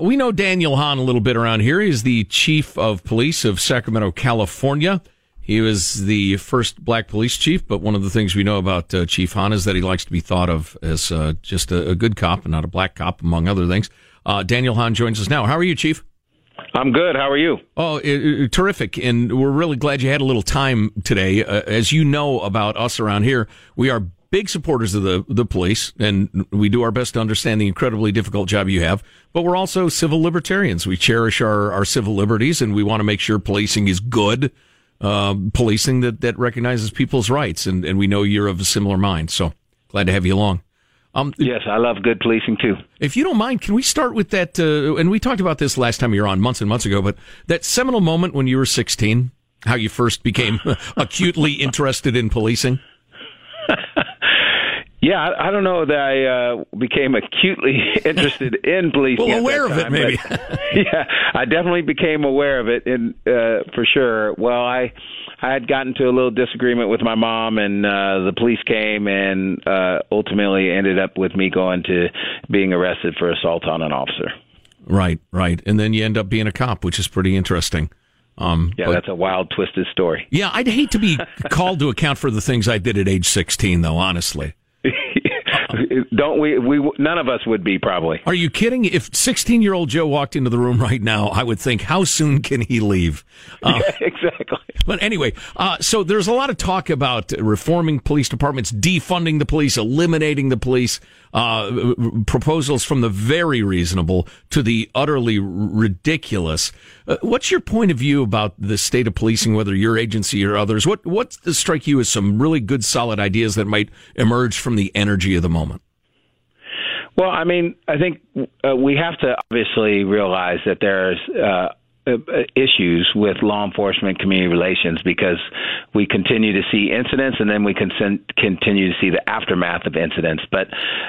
We know Daniel Hahn a little bit around here. He's the chief of police of Sacramento, California. He was the first black police chief, but one of the things we know about uh, Chief Hahn is that he likes to be thought of as uh, just a, a, good cop and not a black cop, among other things. Uh, Daniel Hahn joins us now. How are you, Chief? I'm good. How are you? Oh, it, it, terrific. And we're really glad you had a little time today. Uh, as you know about us around here, we are big supporters of the, the police, and we do our best to understand the incredibly difficult job you have. But we're also civil libertarians. We cherish our, our civil liberties, and we want to make sure policing is good, uh, policing that, that recognizes people's rights. And, and we know you're of a similar mind. So glad to have you along. Um, yes, I love good policing too. If you don't mind, can we start with that? Uh, and we talked about this last time you were on, months and months ago, but that seminal moment when you were 16, how you first became acutely interested in policing? Yeah, I, I don't know that I uh, became acutely interested in policing. well, aware of it, maybe. yeah, I definitely became aware of it, and uh, for sure. Well, I I had gotten to a little disagreement with my mom, and uh, the police came, and uh, ultimately ended up with me going to being arrested for assault on an officer. Right, right, and then you end up being a cop, which is pretty interesting. Um, yeah, but, that's a wild, twisted story. Yeah, I'd hate to be called to account for the things I did at age 16, though, honestly. Don't we? We none of us would be probably. Are you kidding? If 16 year old Joe walked into the room right now, I would think, how soon can he leave? Uh, yeah, exactly. But anyway, uh, so there's a lot of talk about reforming police departments, defunding the police, eliminating the police. Uh, proposals from the very reasonable to the utterly ridiculous. Uh, what's your point of view about the state of policing, whether your agency or others? What what strike you as some really good, solid ideas that might emerge from the energy of the moment? Well, I mean, I think uh, we have to obviously realize that there's uh, uh, issues with law enforcement community relations because we continue to see incidents and then we continue to see the aftermath of incidents. But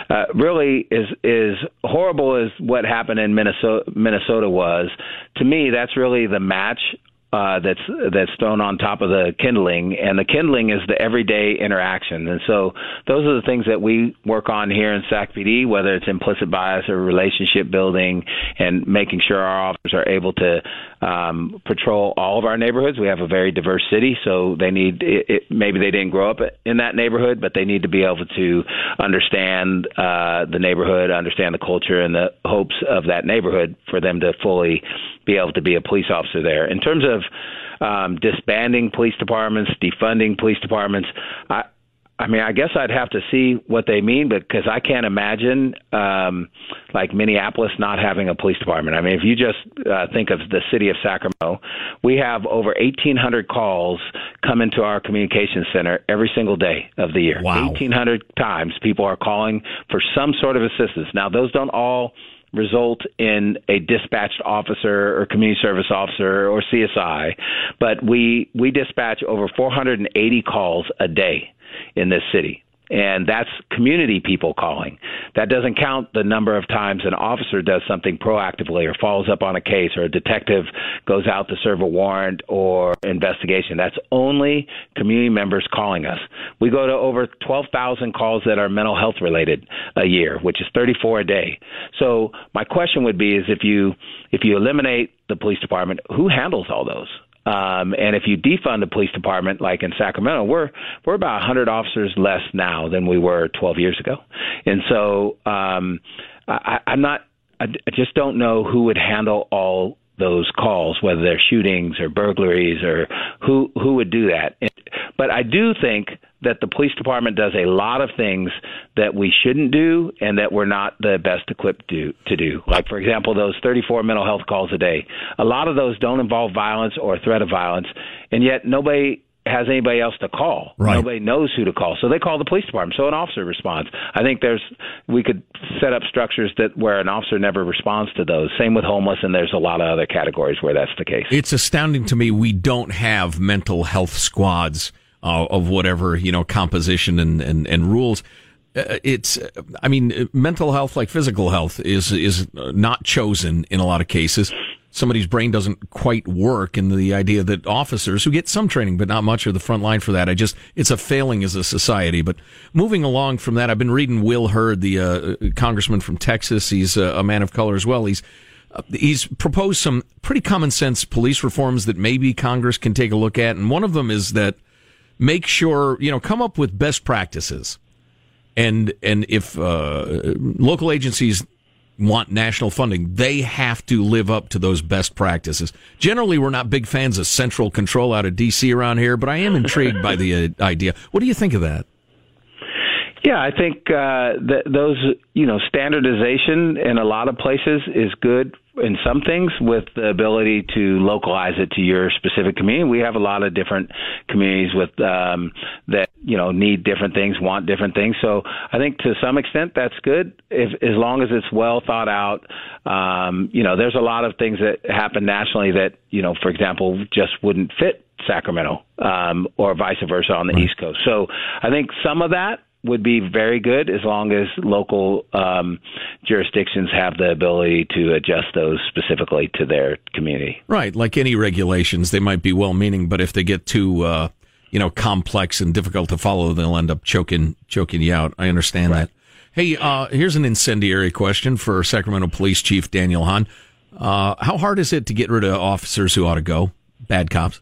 uh, really, is is horrible as what happened in Minnesota, Minnesota was. To me, that's really the match uh, that's that's thrown on top of the kindling, and the kindling is the everyday interaction. And so those are the things that we work on here in SAC PD, whether it's implicit bias or relationship building, and making sure our officers are able to um, patrol all of our neighborhoods. We have a very diverse city, so they need it, it, maybe they didn't grow up in that neighborhood, but they need to be able to understand uh, the neighborhood, understand the culture, and the hopes of that neighborhood for them to fully be able to be a police officer there. In terms of um, disbanding police departments, defunding police departments, I, I mean, I guess I'd have to see what they mean, because I can't imagine um, like Minneapolis not having a police department. I mean, if you just uh, think of the city of Sacramento, we have over 1,800 calls come into our communication center every single day of the year. Wow. 1,800 times people are calling for some sort of assistance. Now, those don't all result in a dispatched officer or community service officer or CSI, but we we dispatch over 480 calls a day in this city and that's community people calling. That doesn't count the number of times an officer does something proactively or follows up on a case or a detective goes out to serve a warrant or investigation. That's only community members calling us. We go to over 12,000 calls that are mental health related a year, which is 34 a day. So my question would be is if you if you eliminate the police department, who handles all those? Um, and if you defund the police department, like in Sacramento, we're we're about 100 officers less now than we were 12 years ago. And so um, I, I'm not. I just don't know who would handle all those calls, whether they're shootings or burglaries or who who would do that. But I do think that the police department does a lot of things that we shouldn't do and that we're not the best equipped to, to do. Like, for example, those 34 mental health calls a day. A lot of those don't involve violence or threat of violence, and yet nobody has anybody else to call. Right. Nobody knows who to call, so they call the police department. So an officer responds. I think there's we could set up structures that where an officer never responds to those. Same with homeless, and there's a lot of other categories where that's the case. It's astounding to me we don't have mental health squads uh, of whatever you know composition and and, and rules. Uh, it's, I mean, mental health, like physical health, is is not chosen in a lot of cases. Somebody's brain doesn't quite work, and the idea that officers who get some training but not much are the front line for that. I just, it's a failing as a society. But moving along from that, I've been reading Will Hurd, the uh, congressman from Texas. He's a man of color as well. He's uh, he's proposed some pretty common sense police reforms that maybe Congress can take a look at, and one of them is that make sure you know come up with best practices and and if uh, local agencies want national funding. They have to live up to those best practices. Generally we're not big fans of central control out of DC around here but I am intrigued by the uh, idea. What do you think of that? Yeah, I think uh, those you know standardization in a lot of places is good in some things with the ability to localize it to your specific community. We have a lot of different communities with um, that you know need different things, want different things. So I think to some extent that's good if as long as it's well thought out. Um, you know, there's a lot of things that happen nationally that you know, for example, just wouldn't fit Sacramento um, or vice versa on the right. East Coast. So I think some of that would be very good as long as local um, jurisdictions have the ability to adjust those specifically to their community. Right, like any regulations, they might be well-meaning, but if they get too, uh, you know, complex and difficult to follow, they'll end up choking choking you out. I understand right. that. Hey, uh, here's an incendiary question for Sacramento Police Chief Daniel Hahn. Uh, how hard is it to get rid of officers who ought to go, bad cops?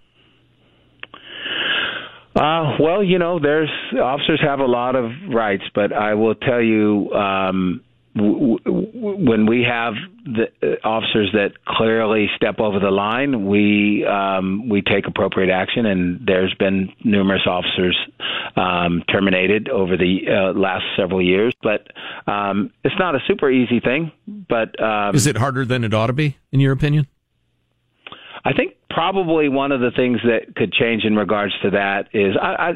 Uh, well, you know, there's officers have a lot of rights, but I will tell you, um, w- w- when we have the uh, officers that clearly step over the line, we um, we take appropriate action, and there's been numerous officers um, terminated over the uh, last several years. But um, it's not a super easy thing. But um, is it harder than it ought to be, in your opinion? I think probably one of the things that could change in regards to that is I, I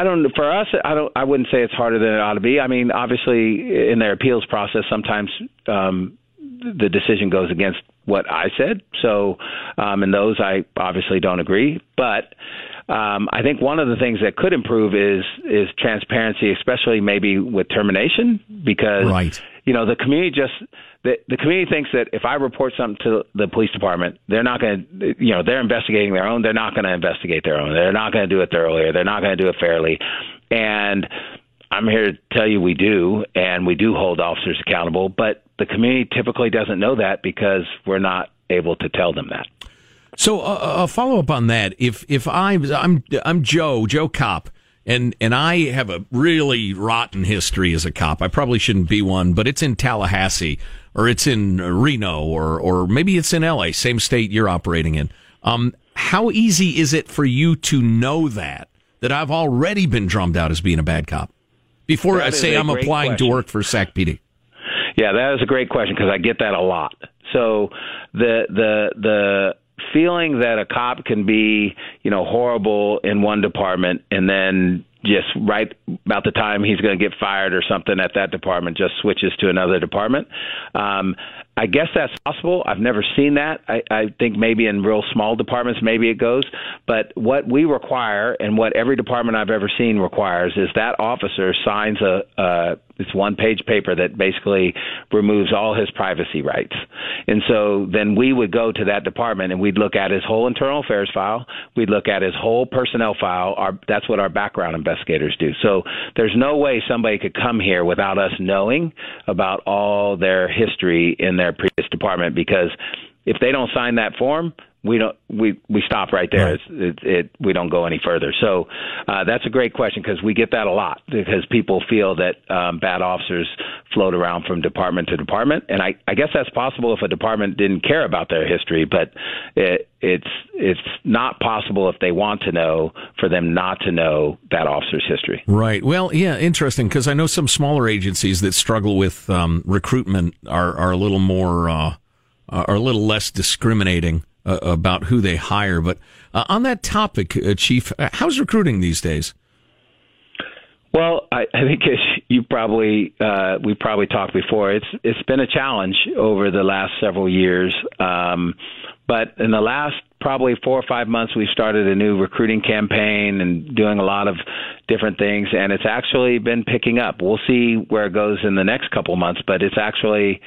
I don't. For us, I don't. I wouldn't say it's harder than it ought to be. I mean, obviously, in their appeals process, sometimes um, the decision goes against what I said. So, um, in those, I obviously don't agree. But um, I think one of the things that could improve is is transparency, especially maybe with termination, because right. You know the community just the, the community thinks that if I report something to the police department, they're not going to, you know, they're investigating their own. They're not going to investigate their own. They're not going to do it thoroughly. They're not going to do it fairly. And I'm here to tell you we do, and we do hold officers accountable. But the community typically doesn't know that because we're not able to tell them that. So uh, a follow up on that: if if I'm I'm I'm Joe Joe Cop, and and I have a really rotten history as a cop. I probably shouldn't be one, but it's in Tallahassee or it's in Reno or or maybe it's in LA, same state you're operating in. Um, how easy is it for you to know that that I've already been drummed out as being a bad cop before That I say I'm applying question. to work for SAC PD? Yeah, that is a great question because I get that a lot. So the the the feeling that a cop can be, you know, horrible in one department and then just right about the time he's going to get fired or something at that department just switches to another department. Um, I guess that's possible. I've never seen that. I, I think maybe in real small departments, maybe it goes. But what we require and what every department I've ever seen requires is that officer signs a, it's one page paper that basically removes all his privacy rights. And so then we would go to that department and we'd look at his whole internal affairs file. We'd look at his whole personnel file. Our, that's what our background investigators do. So there's no way somebody could come here without us knowing about all their history in their previous department because if they don't sign that form, we don't we we stop right there. Right. It's, it, it we don't go any further. So uh, that's a great question because we get that a lot because people feel that um, bad officers float around from department to department, and I, I guess that's possible if a department didn't care about their history, but it, it's it's not possible if they want to know for them not to know that officer's history. Right. Well, yeah, interesting because I know some smaller agencies that struggle with um, recruitment are are a little more uh, are a little less discriminating uh, about who they hire. But uh, on that topic, uh, Chief, uh, how's recruiting these days? Well, I, I think you probably uh, we probably talked before. It's it's been a challenge over the last several years, um, but in the last probably four or five months, we've started a new recruiting campaign and doing a lot of different things, and it's actually been picking up. We'll see where it goes in the next couple months, but it's actually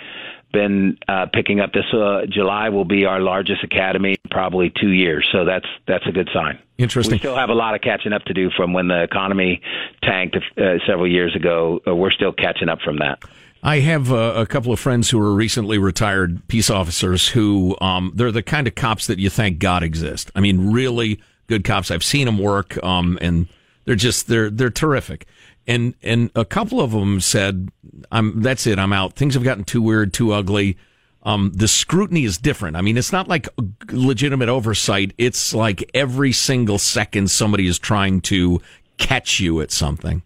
been uh, picking up. This uh, July will be our largest academy probably two years, so that's that's a good sign. Interesting. We still have a lot of catching up to do from when the economy tanked uh, several years ago. Uh, we're still catching up from that. I have uh, a couple of friends who are recently retired peace officers who um, they're the kind of cops that you thank God exist. I mean, really good cops. I've seen them work, um, and they're just they're they're terrific. And and a couple of them said, "I'm that's it. I'm out. Things have gotten too weird, too ugly." Um, the scrutiny is different. I mean, it's not like legitimate oversight. It's like every single second somebody is trying to catch you at something.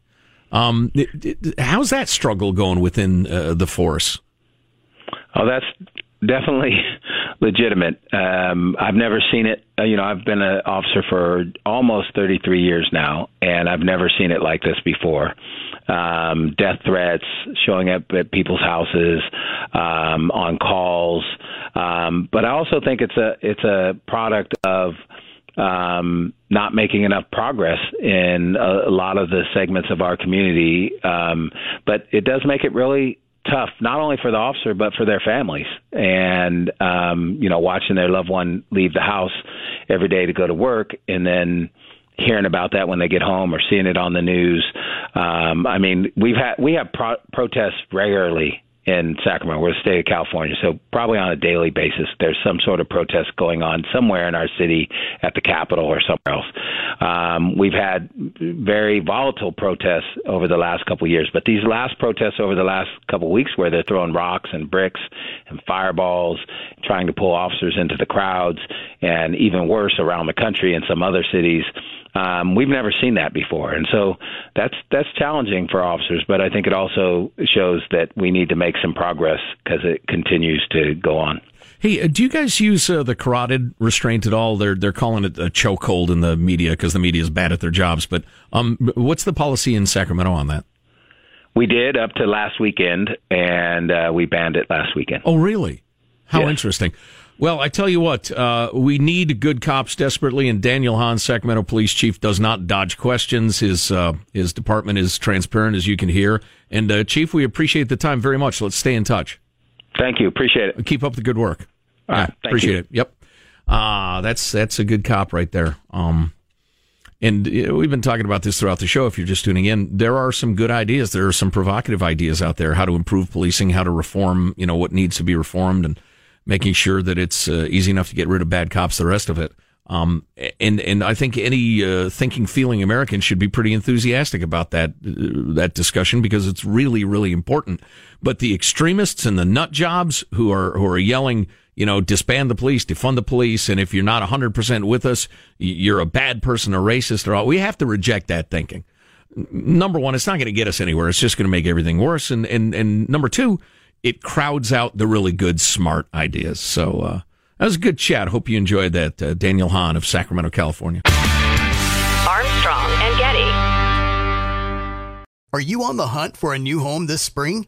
Um, it- it- how's that struggle going within uh, the force? Oh, that's definitely legitimate. Um, I've never seen it. Uh, you know, I've been an officer for almost 33 years now, and I've never seen it like this before. Um, death threats, showing up at people's houses, um, on calls. Um, but I also think it's a it's a product of um, not making enough progress in a, a lot of the segments of our community. Um, but it does make it really tough, not only for the officer but for their families, and um, you know, watching their loved one leave the house every day to go to work, and then hearing about that when they get home or seeing it on the news. Um, I mean, we've had we have pro- protests regularly in Sacramento. We're the state of California, so probably on a daily basis, there's some sort of protest going on somewhere in our city, at the Capitol or somewhere else. Um, we've had very volatile protests over the last couple of years, but these last protests over the last couple of weeks, where they're throwing rocks and bricks and fireballs, trying to pull officers into the crowds, and even worse around the country in some other cities. Um, we've never seen that before, and so that's that's challenging for officers. But I think it also shows that we need to make some progress because it continues to go on. Hey, uh, do you guys use uh, the carotid restraint at all? They're they're calling it a chokehold in the media because the media is bad at their jobs. But um, what's the policy in Sacramento on that? We did up to last weekend, and uh, we banned it last weekend. Oh, really? How Yes. interesting. Well, I tell you what, uh, we need good cops desperately, and Daniel Hahn, Sacramento Police Chief, does not dodge questions. His uh, his department is transparent, as you can hear. And uh, Chief, we appreciate the time very much. Let's stay in touch. Thank you, appreciate it. Keep up the good work. All right, Yeah, appreciate you. it. Yep. Uh, that's that's a good cop right there. Um, and uh, we've been talking about this throughout the show. If you're just tuning in, there are some good ideas. There are some provocative ideas out there. How to improve policing, how to reform, you know, what needs to be reformed, and making sure that it's uh, easy enough to get rid of bad cops. The rest of it. Um, and and I think any uh, thinking, feeling American should be pretty enthusiastic about that uh, that discussion because it's really, really important. But the extremists and the nut jobs who are who are yelling, you know, disband the police, defund the police, and if you're not 100% with us, you're a bad person, a racist, or all. We have to reject that thinking. Number one, it's not going to get us anywhere. It's just going to make everything worse. And, and, and number two, it crowds out the really good, smart ideas. So, uh, that was a good chat. Hope you enjoyed that. Uh, Daniel Hahn of Sacramento, California. Armstrong and Getty. Are you on the hunt for a new home this spring?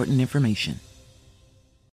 important information.